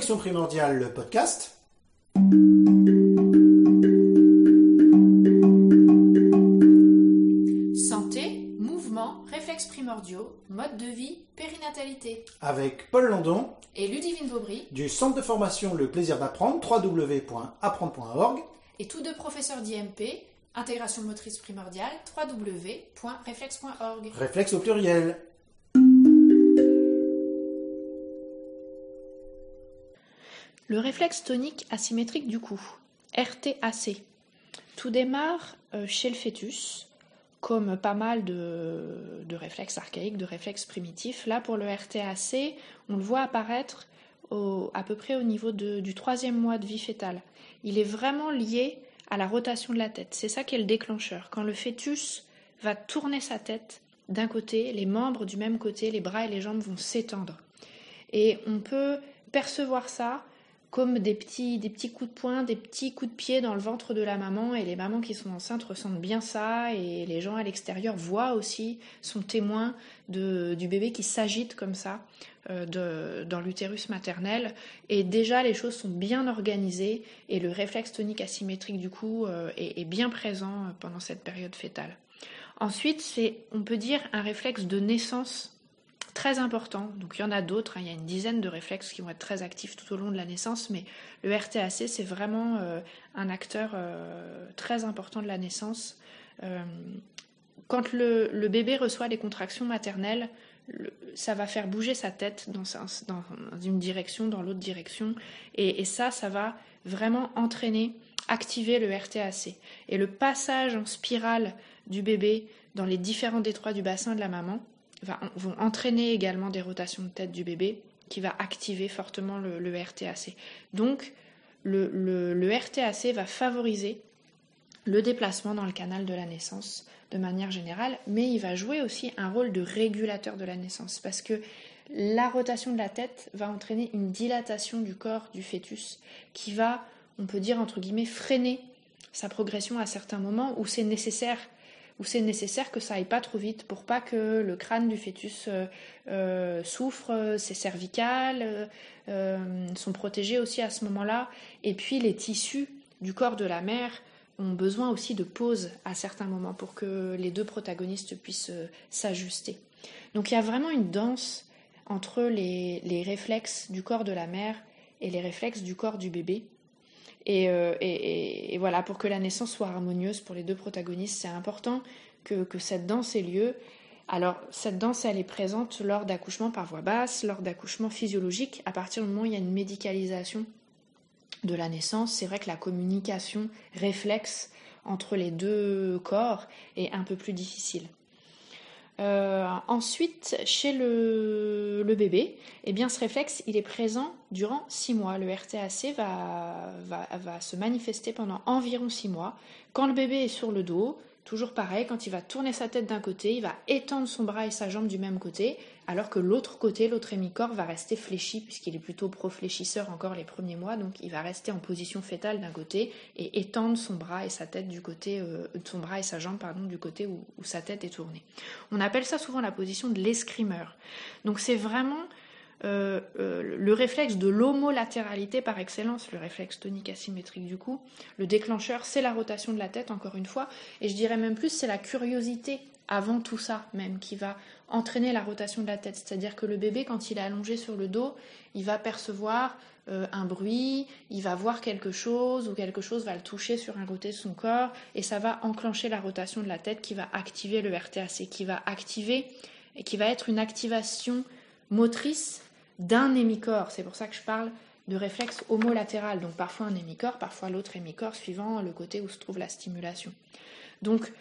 Connexion primordiale, le podcast. Santé, mouvement, réflexes primordiaux, mode de vie, périnatalité. Avec Paul Landon Et Ludivine Vaubry, du centre de formation Le Plaisir d'apprendre, www.apprendre.org. et tous deux professeurs d'IMP, intégration motrice primordiale, www.réflexe.org. Réflexe au pluriel. Le réflexe tonique asymétrique du cou, RTAC. Tout démarre euh, chez le fœtus, comme pas mal de, réflexes archaïques, de réflexes primitifs. Là, pour le RTAC, on le voit apparaître à peu près au niveau du troisième mois de vie fétale. Il est vraiment lié à la rotation de la tête. C'est ça qui est le déclencheur. Quand le fœtus va tourner sa tête d'un côté, les membres du même côté, les bras et les jambes vont s'étendre. Et on peut percevoir ça comme des petits, coups de poing, des petits coups de pied dans le ventre de la maman. Et les mamans qui sont enceintes ressentent bien ça. Et les gens à l'extérieur voient aussi, sont témoins du bébé qui s'agite comme ça euh, dans l'utérus maternel. Et déjà, les choses sont bien organisées. Et le réflexe tonique asymétrique du cou euh, est, est bien présent euh, pendant cette période fétale. Ensuite, c'est, on peut dire, un réflexe de naissance très important. Donc il y en a d'autres, hein. il y a une dizaine de réflexes qui vont être très actifs tout au long de la naissance, mais le RTAC, c'est vraiment euh, un acteur euh, très important de la naissance. Euh, quand le, bébé reçoit les contractions maternelles, le- ça va faire bouger sa tête dans une direction, dans l'autre direction, et, et ça, ça va vraiment entraîner, activer le RTAC. Et le passage en spirale du bébé dans les différents détroits du bassin de la maman, vont entraîner également des rotations de tête du bébé qui va activer fortement le, le RTAC. Donc, le, le- le RTAC va favoriser le déplacement dans le canal de la naissance de manière générale, mais il va jouer aussi un rôle de régulateur de la naissance parce que la rotation de la tête va entraîner une dilatation du corps du fœtus qui va, on peut dire entre guillemets, freiner sa progression à certains moments où c'est nécessaire où c'est nécessaire que ça aille pas trop vite pour pas que le crâne du fœtus euh, euh, souffre, ses cervicales euh, euh, sont protégées aussi à ce moment-là, et puis les tissus du corps de la mère ont besoin aussi de pause à certains moments pour que les deux protagonistes puissent s'ajuster. Donc il y a vraiment une danse entre les réflexes du corps de la mère et les réflexes du corps du bébé. Et, euh, et voilà, pour que la naissance soit harmonieuse pour les deux protagonistes, c'est important que, que cette danse ait lieu. Alors, cette danse, elle est présente lors d'accouchements par voie basse, lors d'accouchements physiologiques. À partir du moment où il y a une médicalisation de la naissance, c'est vrai que la communication réflexe entre les deux corps est un peu plus difficile. Euh, ensuite, chez le, bébé, eh bien, ce réflexe, il est présent durant 6 mois. Le RTAC va, va, va se manifester pendant environ 6 mois. Quand le bébé est sur le dos, toujours pareil, quand il va tourner sa tête d'un côté, il va étendre son bras et sa jambe du même côté, alors que l'autre côté, l'autre hémicorps, va rester fléchi, puisqu'il est plutôt profléchisseur encore les premiers mois, donc il va rester en position fétale d'un côté et étendre son bras et sa tête du côté, euh, jambe, du côté où, sa tête est tournée. On appelle ça souvent la position de l'escrimeur. Donc c'est vraiment euh, euh, le réflexe de l'homolatéralité par excellence, le réflexe tonique asymétrique du cou. Le déclencheur, c'est la rotation de la tête, encore une fois. Et je dirais même plus, c'est la curiosité avant tout ça même qui va entraîner la rotation de la tête. C'est-à-dire que le bébé, quand il est allongé sur le dos, il va percevoir euh, un bruit, il va voir quelque chose ou quelque chose va le toucher sur un côté de son corps et ça va enclencher la rotation de la tête qui va activer le RTAC, qui va activer qui va être une activation motrice d'un hémicorps. C'est pour ça que je parle de réflexe homolatéral, donc parfois un hémicorps, parfois l'autre hémicorps, suivant le côté où se trouve la stimulation. Donc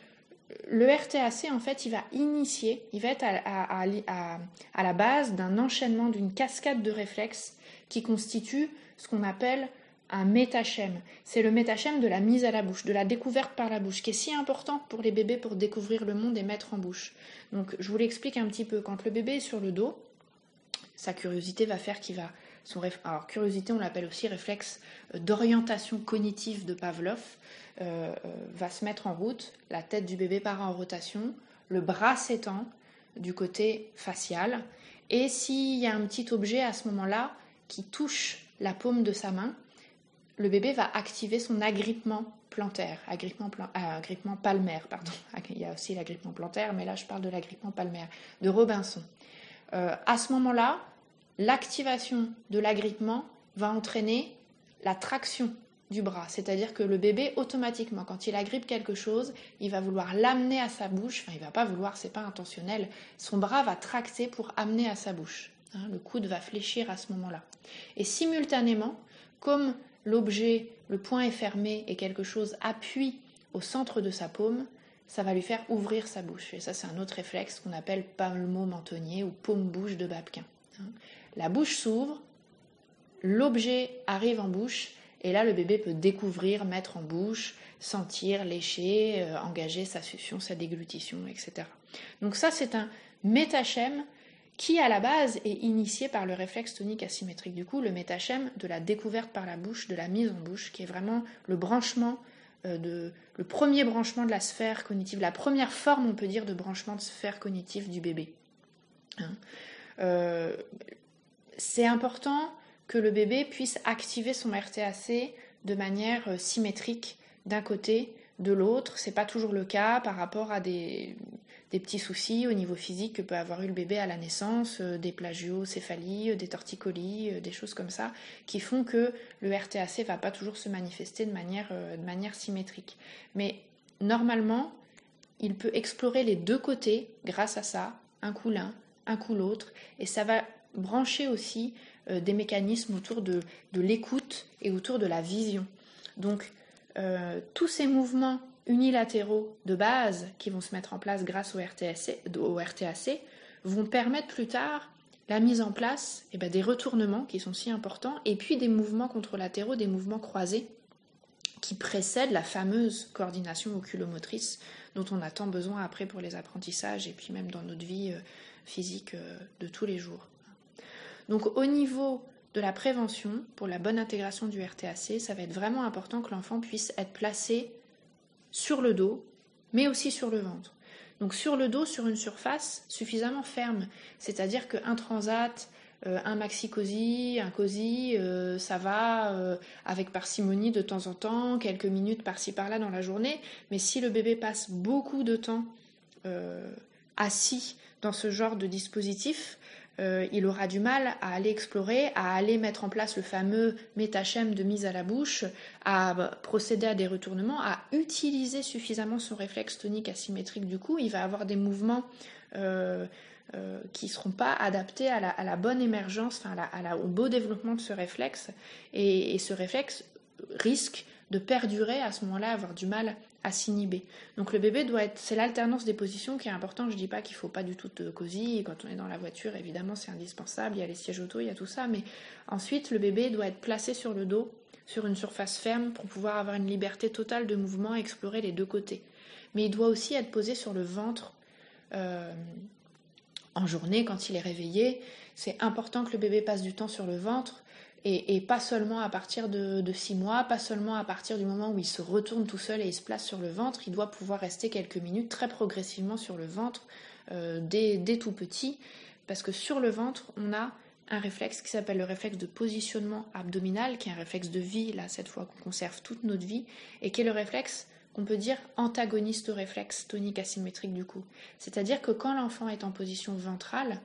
le RTAC, en fait, il va initier, il va être à, la base d'un enchaînement, d'une cascade de réflexes qui constitue ce qu'on appelle un métachème. C'est le métachème de la mise à la bouche, de la découverte par la bouche, qui est si important pour les bébés pour découvrir le monde et mettre en bouche. Donc, je vous l'explique un petit peu. Quand le bébé est sur le dos, sa curiosité va faire qu'il va. Alors, curiosité, on l'appelle aussi réflexe euh, d'orientation cognitive de Pavlov, euh, euh, va se mettre en route. La tête du bébé part en rotation, le bras s'étend du côté facial. Et s'il y a un petit objet à ce moment-là qui touche la paume de sa main, le bébé va activer son agrippement plantaire, agrippement, agrippement palmaire, pardon. Il y a aussi l'agrippement plantaire, mais là je parle de l'agrippement palmaire, de Robinson. à ce moment-là, l'activation de l'agrippement va entraîner la traction du bras. C'est-à-dire que le bébé, automatiquement, quand il agrippe quelque chose, il va vouloir l'amener à sa bouche. Enfin, il va pas vouloir, c'est pas intentionnel. Son bras va tracter pour amener à sa bouche. Hein, le coude va fléchir à ce moment-là. Et simultanément, comme l'objet, le point est fermé et quelque chose appuie au centre de sa paume, ça va lui faire ouvrir sa bouche. Et ça, c'est un autre réflexe qu'on appelle palmo-mentonnier ou paume-bouche de Babkin. Hein. La bouche s'ouvre, l'objet arrive en bouche et là, le bébé peut découvrir, mettre en bouche, sentir, lécher, euh, engager sa succion, sa déglutition, etc. Donc ça, c'est un métachème qui, à la base, est initié par le réflexe tonique asymétrique. Du coup, le métachème de la découverte par la bouche, de la mise en bouche, qui est vraiment le branchement, euh, de, le premier branchement de la sphère cognitive, la première forme, on peut dire, de branchement de sphère cognitive du bébé. Hein. Euh, c'est important que le bébé puisse activer son RTAC de manière euh, symétrique d'un côté, de l'autre. C'est pas toujours le cas par rapport à des, petits soucis au niveau physique que peut avoir eu le bébé à la naissance, euh, des plagiocéphalies, euh, des torticolies, des choses comme ça, qui font que le RTAC va pas toujours se manifester de manière, de manière symétrique. Mais normalement, il peut explorer les deux côtés grâce à ça, un coup l'un, un coup l'autre, et ça va brancher aussi euh, des mécanismes autour de, l'écoute et autour de la vision. Donc, euh, tous ces mouvements unilatéraux de base qui vont se mettre en place grâce au RTAC, au RTAC vont permettre plus tard la mise en place eh ben, des retournements qui sont si importants et puis des mouvements contralatéraux, des mouvements croisés qui précèdent la fameuse coordination oculomotrice dont on a tant besoin après pour les apprentissages et puis même dans notre vie euh, physique de tous les jours. Donc au niveau de la prévention, pour la bonne intégration du RTAC, ça va être vraiment important que l'enfant puisse être placé sur le dos, mais aussi sur le ventre. Donc sur le dos, sur une surface suffisamment ferme, c'est-à-dire qu'un transat, euh, un maxi cosy, un cosy, euh, ça va euh, avec parcimonie de temps en temps, quelques minutes par-ci par-là dans la journée. Mais si le bébé passe beaucoup de temps assis dans ce genre de dispositif, euh, il aura du mal à aller explorer, à aller mettre en place le fameux métachème de mise à la bouche, à procéder à des retournements, à utiliser suffisamment son réflexe tonique asymétrique du coup. Il va avoir des mouvements euh, euh, qui ne seront pas adaptés à la, bonne émergence, au beau développement de ce réflexe. et ce réflexe risque de perdurer à ce moment-là, avoir du mal à s'inhiber. Donc le bébé doit être, c'est l'alternance des positions qui est importante. Je dis pas qu'il faut pas du tout de cosy. Quand on est dans la voiture, évidemment, c'est indispensable. Il y a les sièges auto, il y a tout ça. Mais ensuite, le bébé doit être placé sur le dos, sur une surface ferme, pour pouvoir avoir une liberté totale de mouvement, et explorer les deux côtés. Mais il doit aussi être posé sur le ventre. Euh, en journée, quand il est réveillé, c'est important que le bébé passe du temps sur le ventre et, pas seulement à partir de, six mois, pas seulement à partir du moment où il se retourne tout seul et il se place sur le ventre, il doit pouvoir rester quelques minutes très progressivement sur le ventre euh, dès, tout petit, parce que sur le ventre, on a un réflexe qui s'appelle le réflexe de positionnement abdominal, qui est un réflexe de vie, là cette fois qu'on conserve toute notre vie, et qui est le réflexe qu'on peut dire antagoniste au réflexe tonique asymétrique du cou. C'est-à-dire que quand l'enfant est en position ventrale,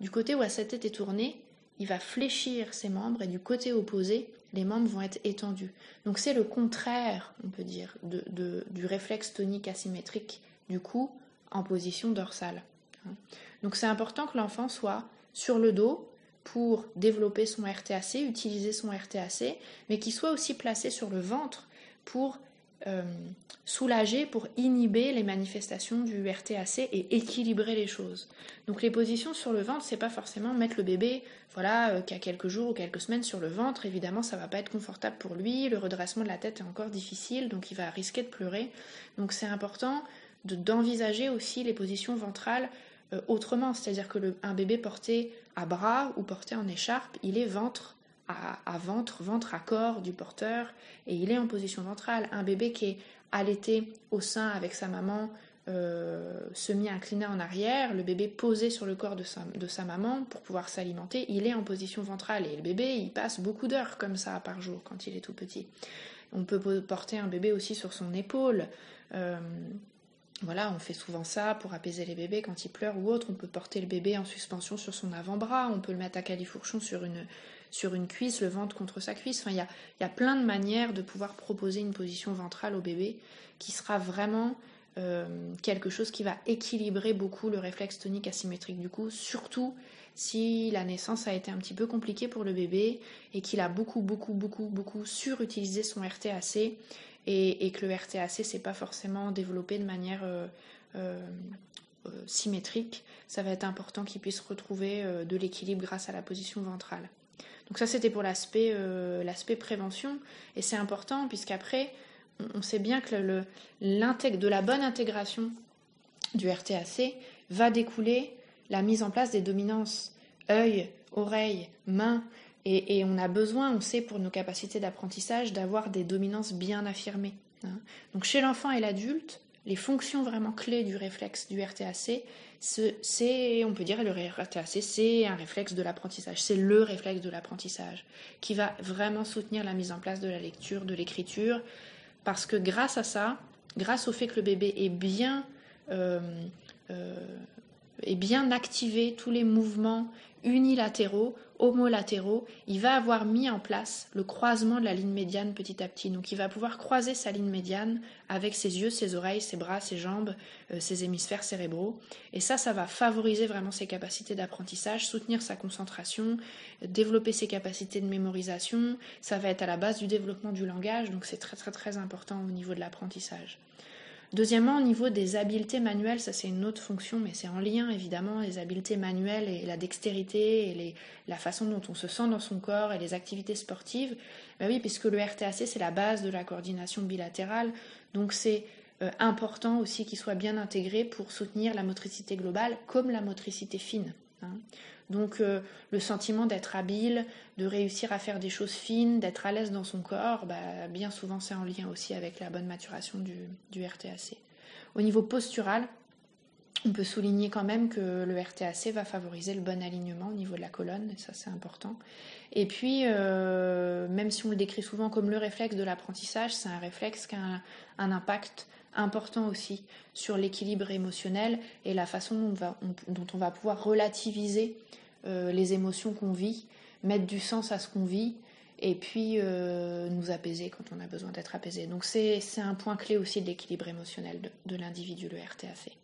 du côté où sa tête est tournée, il va fléchir ses membres et du côté opposé, les membres vont être étendus. Donc c'est le contraire, on peut dire, du réflexe tonique asymétrique du cou en position dorsale. Donc c'est important que l'enfant soit sur le dos pour développer son RTAC, utiliser son RTAC, mais qu'il soit aussi placé sur le ventre pour soulager, pour inhiber les manifestations du RTAC et équilibrer les choses. Donc les positions sur le ventre, c'est pas forcément mettre le bébé, voilà, euh, qui a quelques jours ou quelques semaines sur le ventre. Évidemment, ça va pas être confortable pour lui. Le redressement de la tête est encore difficile, donc il va risquer de pleurer. Donc c'est important d'envisager aussi les positions ventrales euh, autrement, c'est-à-dire que un bébé porté à bras ou porté en écharpe, il est ventre à, ventre, ventre à corps du porteur, et il est en position ventrale. Un bébé qui est allaité au sein avec sa maman euh, semi-incliné en arrière, le bébé posé sur le corps de sa, maman pour pouvoir s'alimenter, il est en position ventrale et le bébé il passe beaucoup d'heures comme ça par jour quand il est tout petit. On peut porter un bébé aussi sur son épaule. Euh, voilà, on fait souvent ça pour apaiser les bébés quand ils pleurent ou autre. On peut porter le bébé en suspension sur son avant-bras, on peut le mettre à califourchon sur une, cuisse, le ventre contre sa cuisse. Enfin, il y a, y a, plein de manières de pouvoir proposer une position ventrale au bébé qui sera vraiment euh, quelque chose qui va équilibrer beaucoup le réflexe tonique asymétrique du cou, surtout si la naissance a été un petit peu compliquée pour le bébé et qu'il a beaucoup, beaucoup, beaucoup, beaucoup surutilisé son RTAC et, que le RTAC s'est pas forcément développé de manière euh, euh, symétrique, ça va être important qu'il puisse retrouver de l'équilibre grâce à la position ventrale. Donc ça c'était pour l'aspect prévention et c'est important puisqu'après on sait bien que le, de la bonne intégration du RTAC va découler la mise en place des dominances œil, oreille, main. Et, on a besoin, on sait pour nos capacités d'apprentissage, d'avoir des dominances bien affirmées. Hein. Donc chez l'enfant et l'adulte, les fonctions vraiment clés du réflexe du RTAC, c'est, on peut dire, le RTAC, c'est un réflexe de l'apprentissage. C'est le réflexe de l'apprentissage qui va vraiment soutenir la mise en place de la lecture, de l'écriture, parce que grâce à ça, grâce au fait que le bébé est bien, euh, euh, est bien activé tous les mouvements unilatéraux, homolatéraux, il va avoir mis en place le croisement de la ligne médiane petit à petit. Donc il va pouvoir croiser sa ligne médiane avec ses yeux, ses oreilles, ses bras, ses jambes, euh, ses hémisphères cérébraux. Et ça, ça va favoriser vraiment ses capacités d'apprentissage, soutenir sa concentration, développer ses capacités de mémorisation. Ça va être à la base du développement du langage, donc c'est très très très important au niveau de l'apprentissage. Deuxièmement, au niveau des habiletés manuelles, ça c'est une autre fonction, mais c'est en lien évidemment, les habiletés manuelles et la dextérité et la façon dont on se sent dans son corps et les activités sportives. Ben oui, puisque le RTAC c'est la base de la coordination bilatérale, donc c'est euh, important aussi qu'il soit bien intégré pour soutenir la motricité globale comme la motricité fine. Donc euh, le sentiment d'être habile, de réussir à faire des choses fines, d'être à l'aise dans son corps, bah, bien souvent c'est en lien aussi avec la bonne maturation du, RTAC. Au niveau postural, on peut souligner quand même que le RTAC va favoriser le bon alignement au niveau de la colonne, et ça c'est important. Et puis, euh, même si on le décrit souvent comme le réflexe de l'apprentissage, c'est un réflexe qui a un, impact important aussi sur l'équilibre émotionnel et la façon dont on va, pouvoir relativiser euh, les émotions qu'on vit, mettre du sens à ce qu'on vit et puis euh, nous apaiser quand on a besoin d'être apaisé. Donc c'est un point clé aussi de l'équilibre émotionnel de, de l'individu, le RTAC.